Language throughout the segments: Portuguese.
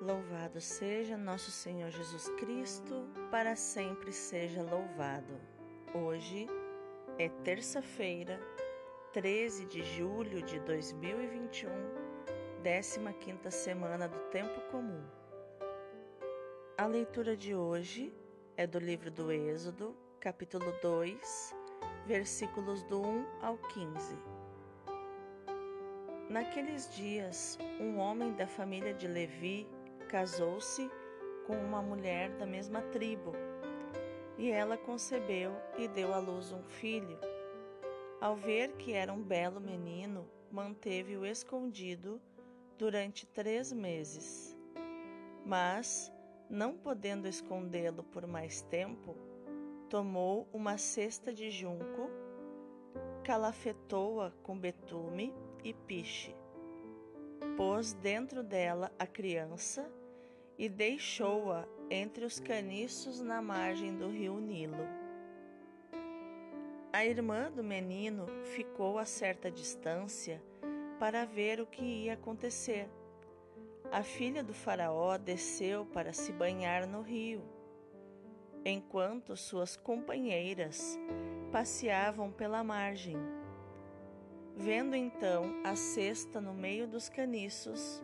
Louvado seja nosso Senhor Jesus Cristo, para sempre seja louvado. Hoje é terça-feira, 13 de julho de 2021, 15ª semana do Tempo Comum. A leitura de hoje é do livro do Êxodo, capítulo 2, versículos do 1 ao 15. Naqueles dias, um homem da família de Levi casou-se com uma mulher da mesma tribo, e ela concebeu e deu à luz um filho. Ao ver que era um belo menino, manteve-o escondido durante três meses. Mas, não podendo escondê-lo por mais tempo, tomou uma cesta de junco, calafetou-a com betume e piche pôs dentro dela a criança e deixou-a entre os caniços na margem do rio Nilo. A irmã do menino ficou a certa distância para ver o que ia acontecer. A filha do Faraó desceu para se banhar no rio, enquanto suas companheiras passeavam pela margem. Vendo então a cesta no meio dos caniços,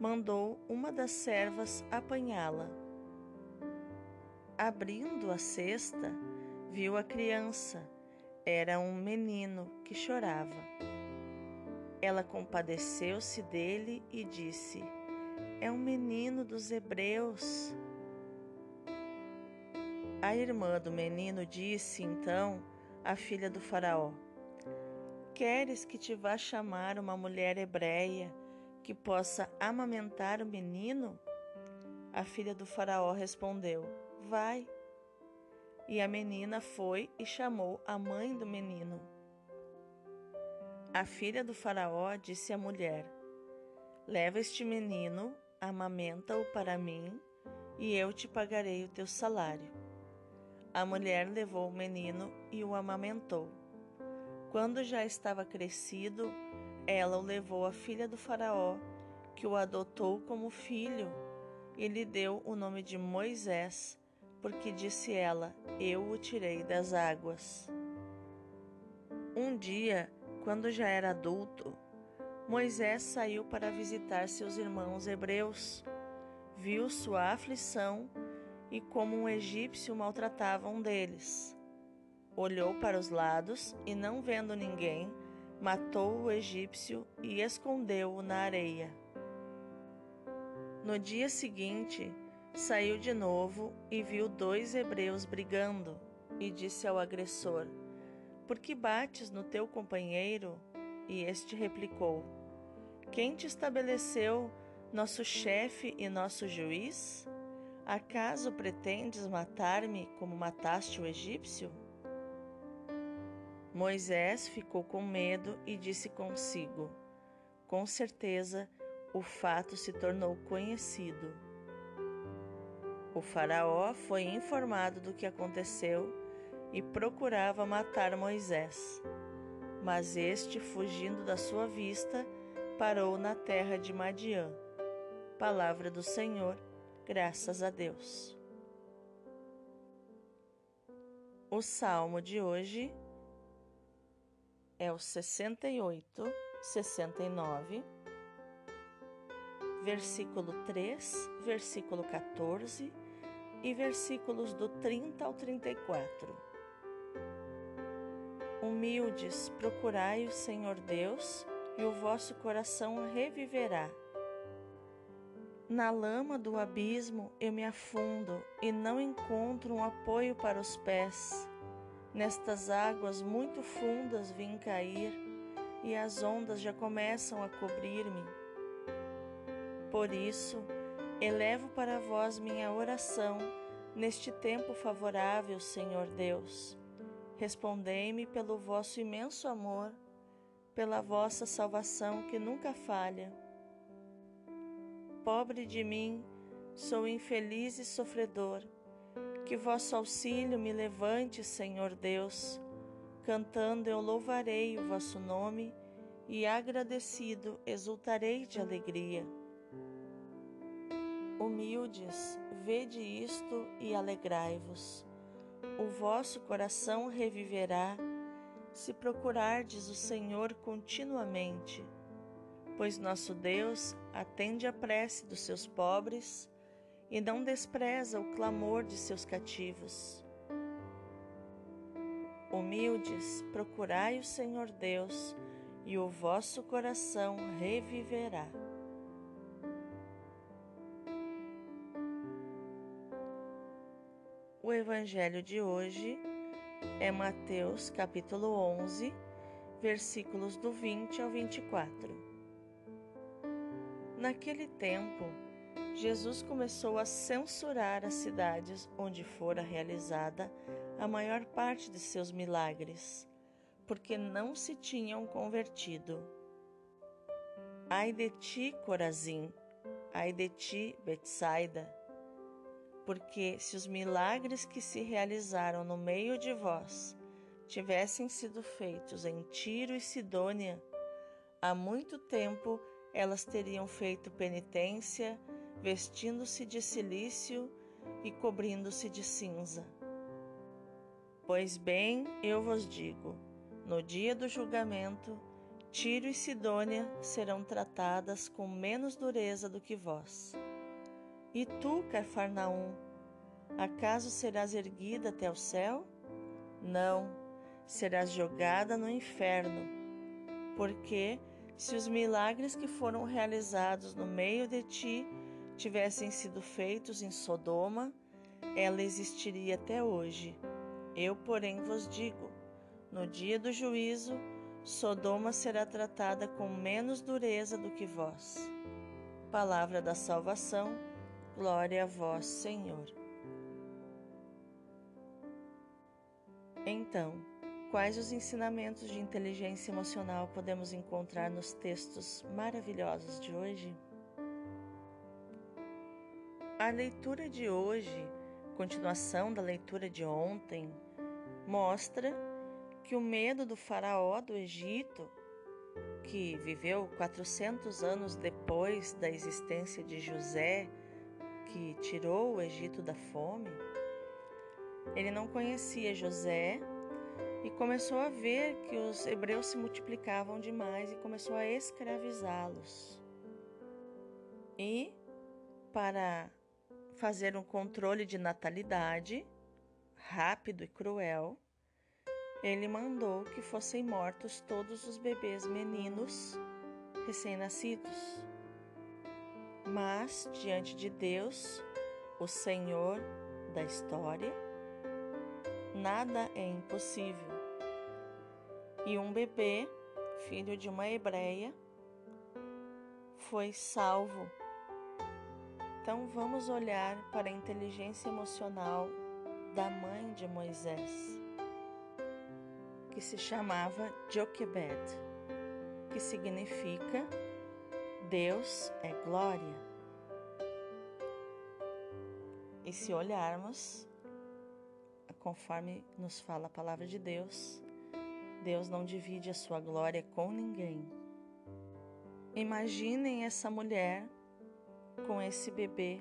mandou uma das servas apanhá-la. Abrindo a cesta, viu a criança. Era um menino que chorava. Ela compadeceu-se dele e disse: É um menino dos hebreus. A irmã do menino disse então à filha do Faraó: Queres que te vá chamar uma mulher hebreia que possa amamentar o menino? A filha do Faraó respondeu: Vai. E a menina foi e chamou a mãe do menino. A filha do Faraó disse à mulher: Leva este menino, amamenta-o para mim, e eu te pagarei o teu salário. A mulher levou o menino e o amamentou. Quando já estava crescido, ela o levou à filha do Faraó, que o adotou como filho, e lhe deu o nome de Moisés, porque disse ela: Eu o tirei das águas. Um dia, quando já era adulto, Moisés saiu para visitar seus irmãos hebreus. Viu sua aflição e como um egípcio maltratava um deles. Olhou para os lados e, não vendo ninguém, matou o egípcio e escondeu-o na areia. No dia seguinte, saiu de novo e viu dois hebreus brigando, e disse ao agressor: Por que bates no teu companheiro? E este replicou: Quem te estabeleceu, nosso chefe e nosso juiz? Acaso pretendes matar-me como mataste o egípcio? Moisés ficou com medo e disse consigo: Com certeza o fato se tornou conhecido. O Faraó foi informado do que aconteceu e procurava matar Moisés. Mas este, fugindo da sua vista, parou na terra de Madiã. Palavra do Senhor, graças a Deus. O salmo de hoje é o 68, 69, versículo 3, versículo 14 e versículos do 30 ao 34. Humildes, procurai o Senhor Deus, e o vosso coração reviverá. Na lama do abismo eu me afundo e não encontro um apoio para os pés. Nestas águas muito fundas vim cair e as ondas já começam a cobrir-me. Por isso, elevo para vós minha oração neste tempo favorável, Senhor Deus. Respondei-me pelo vosso imenso amor, pela vossa salvação que nunca falha. Pobre de mim, sou infeliz e sofredor que vosso auxílio me levante, Senhor Deus. Cantando eu louvarei o vosso nome e agradecido exultarei de alegria. Humildes, vede isto e alegrai-vos. O vosso coração reviverá se procurardes o Senhor continuamente, pois nosso Deus atende a prece dos seus pobres e não despreza o clamor de seus cativos. Humildes, procurai o Senhor Deus, e o vosso coração reviverá. O Evangelho de hoje é Mateus capítulo 11, versículos do 20 ao 24. Naquele tempo, Jesus começou a censurar as cidades onde fora realizada a maior parte de seus milagres, porque não se tinham convertido. Ai de ti, Corazim, ai de ti, Betsaida, porque se os milagres que se realizaram no meio de vós tivessem sido feitos em Tiro e Sidônia, há muito tempo elas teriam feito penitência, vestindo-se de silício e cobrindo-se de cinza. Pois bem, eu vos digo: no dia do julgamento, Tiro e Sidônia serão tratadas com menos dureza do que vós. E tu, Cafarnaum, acaso serás erguida até o céu? Não, serás jogada no inferno. Porque, se os milagres que foram realizados no meio de ti tivessem sido feitos em Sodoma, ela existiria até hoje. Eu, porém, vos digo: no dia do juízo, Sodoma será tratada com menos dureza do que vós. Palavra da salvação Glória a vós, Senhor. Então, quais os ensinamentos de inteligência emocional podemos encontrar nos textos maravilhosos de hoje? A leitura de hoje, continuação da leitura de ontem, mostra que o medo do faraó do Egito, que viveu 400 anos depois da existência de José que tirou o Egito da fome, ele não conhecia José e começou a ver que os hebreus se multiplicavam demais e começou a escravizá-los. E para fazer um controle de natalidade rápido e cruel, ele mandou que fossem mortos todos os bebês meninos recém-nascidos. Mas diante de Deus, o Senhor da história, nada é impossível. E um bebê, filho de uma hebreia, foi salvo. Então vamos olhar para a inteligência emocional da mãe de Moisés, que se chamava Joquebed, que significa Deus é glória. E se olharmos, conforme nos fala a palavra de Deus, Deus não divide a sua glória com ninguém. Imaginem essa mulher com esse bebê,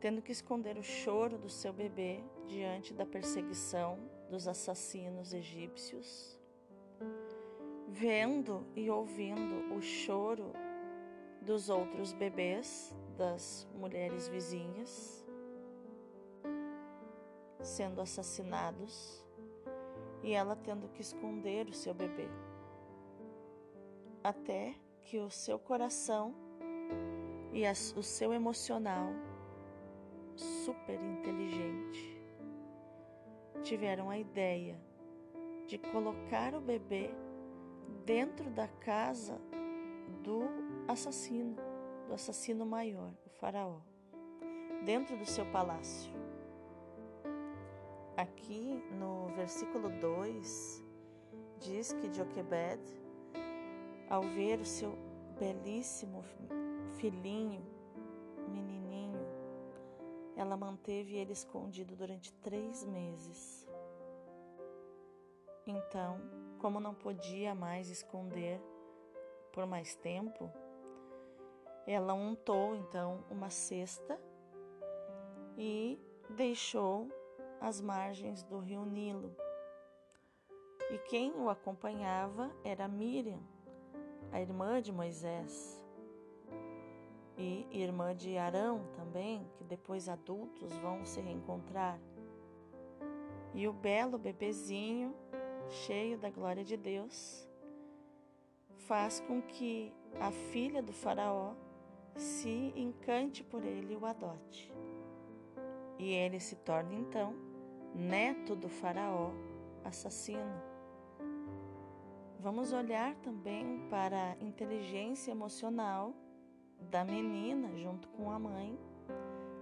tendo que esconder o choro do seu bebê diante da perseguição dos assassinos egípcios, vendo e ouvindo o choro dos outros bebês das mulheres vizinhas sendo assassinados e ela tendo que esconder o seu bebê. Até que o seu coração e o seu emocional super inteligente tiveram a ideia de colocar o bebê dentro da casa do assassino, do assassino maior, o Faraó, dentro do seu palácio. Aqui no versículo 2 diz que Joquebed, ao ver o seu belíssimo filhinho, menininho, ela manteve ele escondido durante três meses. Então, como não podia mais esconder por mais tempo, Ela untou então uma cesta e deixou as margens do rio Nilo. E quem o acompanhava era Miriam, a irmã de Moisés, e irmã de Arão também, que depois adultos vão se reencontrar. E o belo bebezinho, cheio da glória de Deus, faz com que a filha do Faraó se encante por ele e o adote. E ele se torna então neto do Faraó assassino. Vamos olhar também para a inteligência emocional da menina junto com a mãe,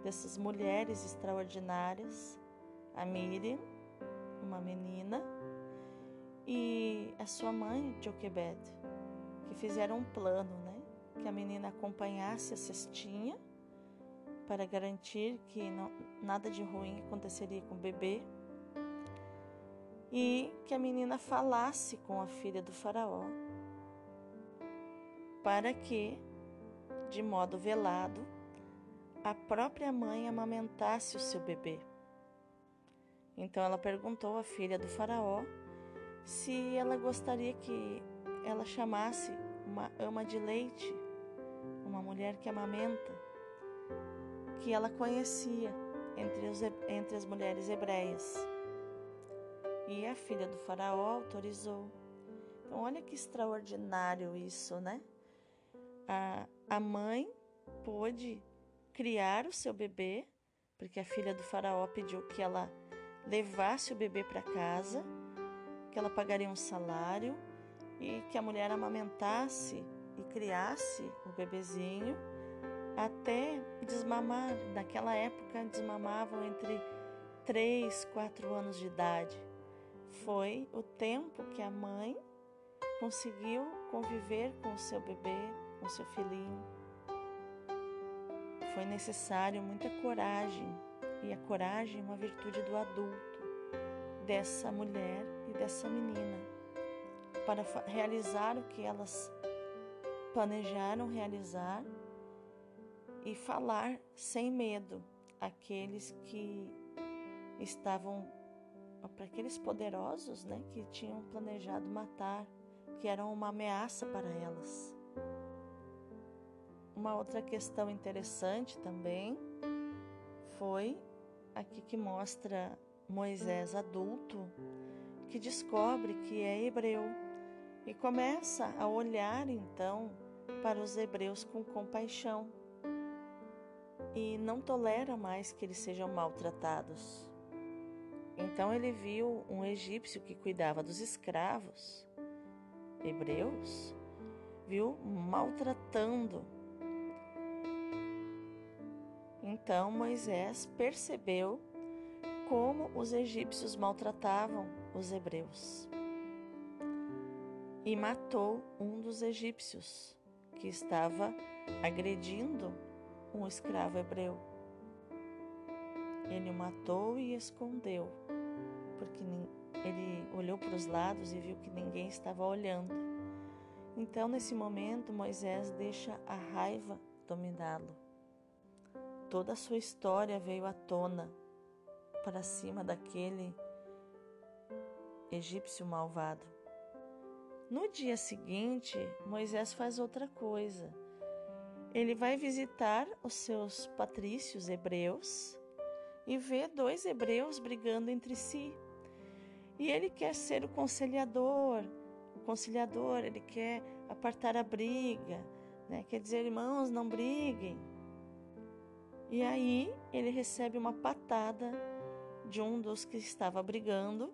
dessas mulheres extraordinárias, a Miriam, uma menina, e a sua mãe, Joquebed, que fizeram um plano, né? Que a menina acompanhasse a cestinha para garantir que não, nada de ruim aconteceria com o bebê e que a menina falasse com a filha do Faraó para que, de modo velado, a própria mãe amamentasse o seu bebê. Então ela perguntou à filha do Faraó se ela gostaria que ela chamasse uma ama de leite, uma mulher que amamenta, que ela conhecia entre, os, entre as mulheres hebreias. E a filha do Faraó autorizou. Então, olha que extraordinário isso, né? A, a mãe pôde criar o seu bebê, porque a filha do Faraó pediu que ela levasse o bebê para casa, que ela pagaria um salário e que a mulher amamentasse e criasse o bebezinho até desmamar. Naquela época, desmamavam entre 3, 4 anos de idade. Foi o tempo que a mãe conseguiu conviver com o seu bebê, com seu filhinho. Foi necessário muita coragem, e a coragem é uma virtude do adulto, dessa mulher e dessa menina, para realizar o que elas planejaram realizar e falar sem medo àqueles que estavam para aqueles poderosos, né, que tinham planejado matar, que eram uma ameaça para elas. Uma outra questão interessante também foi aqui que mostra Moisés adulto, que descobre que é hebreu e começa a olhar então para os hebreus com compaixão e não tolera mais que eles sejam maltratados. Então ele viu um egípcio que cuidava dos escravos hebreus, viu maltratando. Então Moisés percebeu como os egípcios maltratavam os hebreus e matou um dos egípcios que estava agredindo um escravo hebreu. Ele o matou e escondeu, porque ele olhou para os lados e viu que ninguém estava olhando. Então, nesse momento, Moisés deixa a raiva dominá-lo. Toda a sua história veio à tona para cima daquele egípcio malvado. No dia seguinte, Moisés faz outra coisa. Ele vai visitar os seus patrícios hebreus e vê dois hebreus brigando entre si. E ele quer ser o conciliador, o conciliador, ele quer apartar a briga, né? quer dizer, irmãos, não briguem. E aí ele recebe uma patada de um dos que estava brigando,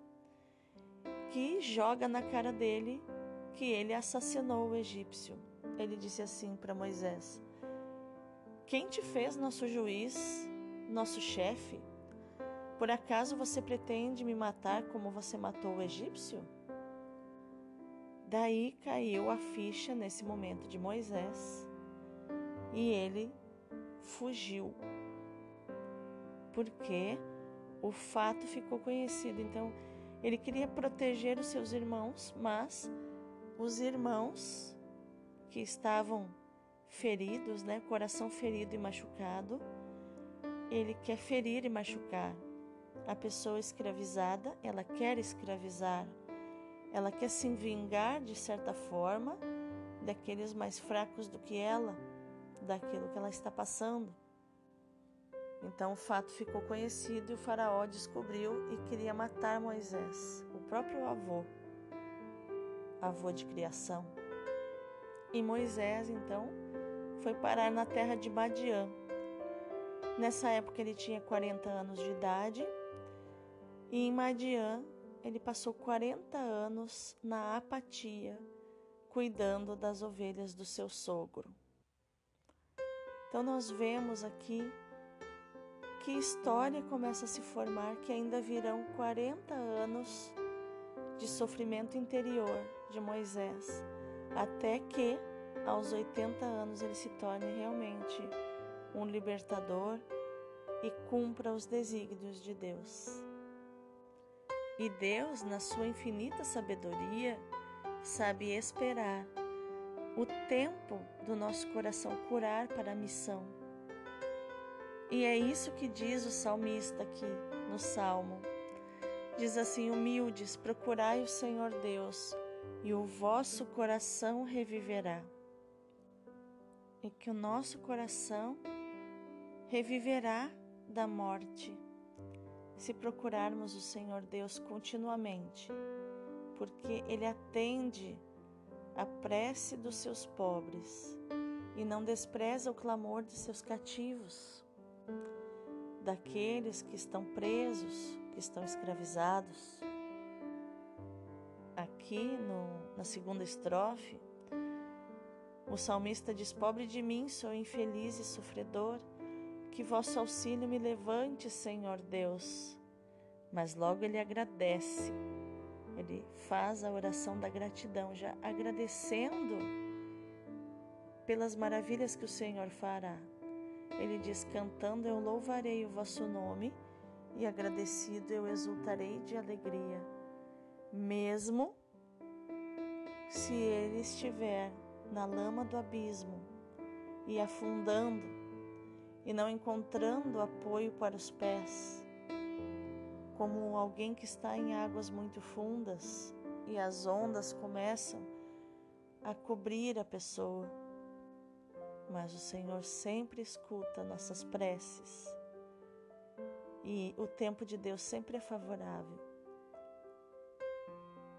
que joga na cara dele que ele assassinou o egípcio. Ele disse assim para Moisés: Quem te fez nosso juiz nosso chefe? Por acaso você pretende me matar como você matou o egípcio? Daí caiu a ficha nesse momento de Moisés e ele fugiu, porque o fato ficou conhecido. Então, ele queria proteger os seus irmãos, mas os irmãos que estavam feridos, né? Coração ferido e machucado. Ele quer ferir e machucar. A pessoa escravizada, ela quer escravizar. Ela quer se vingar de certa forma daqueles mais fracos do que ela, daquilo que ela está passando. Então o fato ficou conhecido e o Faraó descobriu e queria matar Moisés, o próprio avô, avô de criação. E Moisés, então, foi parar na terra de Madiã. Nessa época ele tinha 40 anos de idade e em Madiã ele passou 40 anos na apatia, cuidando das ovelhas do seu sogro. Então nós vemos aqui que história começa a se formar que ainda virão 40 anos de sofrimento interior de Moisés, até que aos 80 anos ele se torne realmente um libertador e cumpra os desígnios de Deus. E Deus, na sua infinita sabedoria, sabe esperar o tempo do nosso coração curar para a missão. E é isso que diz o salmista aqui no Salmo. Diz assim: Humildes, procurai o Senhor Deus, e o vosso coração reviverá. E que o nosso coração reviverá da morte se procurarmos o Senhor Deus continuamente, porque Ele atende a prece dos seus pobres e não despreza o clamor de seus cativos, daqueles que estão presos, que estão escravizados. Aqui no, na segunda estrofe, o salmista diz: Pobre de mim, sou infeliz e sofredor, que vosso auxílio me levante, Senhor Deus. Mas logo ele agradece, ele faz a oração da gratidão, já agradecendo pelas maravilhas que o Senhor fará. Ele diz: Cantando eu louvarei o vosso nome, e agradecido eu exultarei de alegria, mesmo se ele estiver na lama do abismo e afundando e não encontrando apoio para os pés, como alguém que está em águas muito fundas e as ondas começam a cobrir a pessoa. Mas o Senhor sempre escuta nossas preces e o tempo de Deus sempre é favorável.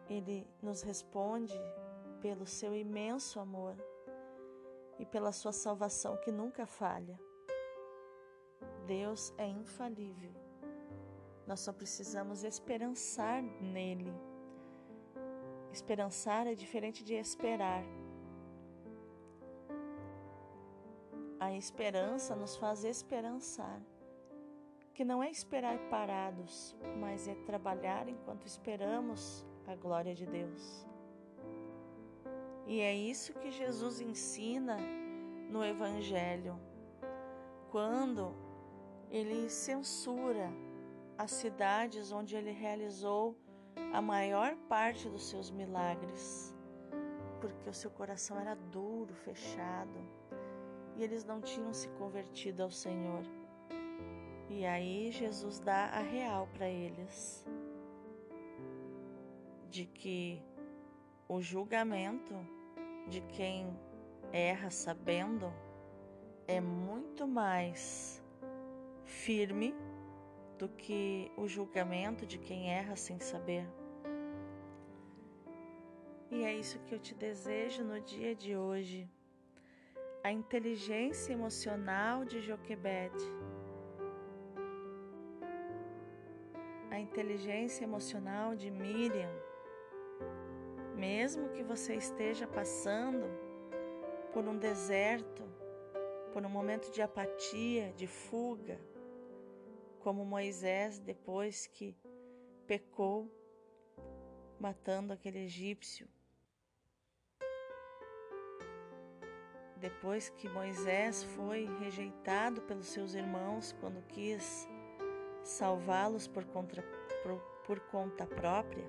Ele nos responde pelo seu imenso amor e pela sua salvação que nunca falha. Deus é infalível. Nós só precisamos esperançar nele. Esperançar é diferente de esperar. A esperança nos faz esperançar, que não é esperar parados, mas é trabalhar enquanto esperamos a glória de Deus. E é isso que Jesus ensina no Evangelho, quando ele censura as cidades onde ele realizou a maior parte dos seus milagres, porque o seu coração era duro, fechado, e eles não tinham se convertido ao Senhor. E aí Jesus dá a real para eles de que o julgamento de quem erra sabendo é muito mais firme do que o julgamento de quem erra sem saber. E é isso que eu te desejo no dia de hoje. A inteligência emocional de Joquebede. A inteligência emocional de Miriam mesmo que você esteja passando por um deserto, por um momento de apatia, de fuga, como Moisés depois que pecou, matando aquele egípcio. Depois que Moisés foi rejeitado pelos seus irmãos quando quis salvá-los por, por, por conta própria,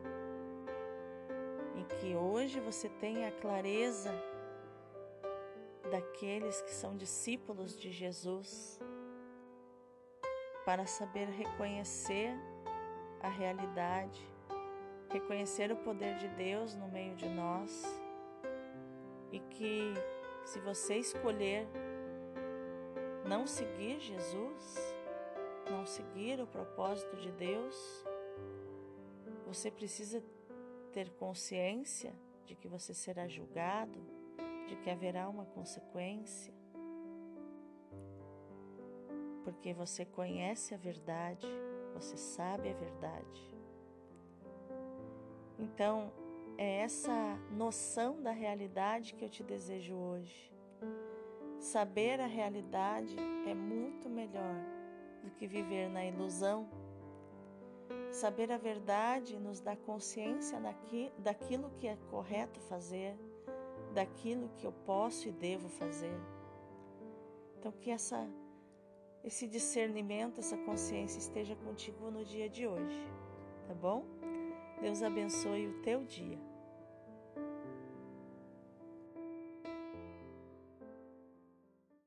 e que hoje você tenha a clareza daqueles que são discípulos de Jesus, para saber reconhecer a realidade, reconhecer o poder de Deus no meio de nós e que, se você escolher não seguir Jesus, não seguir o propósito de Deus, você precisa ter consciência de que você será julgado, de que haverá uma consequência, porque você conhece a verdade, você sabe a verdade. Então, é essa noção da realidade que eu te desejo hoje. Saber a realidade é muito melhor do que viver na ilusão. Saber a verdade nos dá consciência daqui, daquilo que é correto fazer, daquilo que eu posso e devo fazer. Então, que essa, esse discernimento, essa consciência esteja contigo no dia de hoje, tá bom? Deus abençoe o teu dia.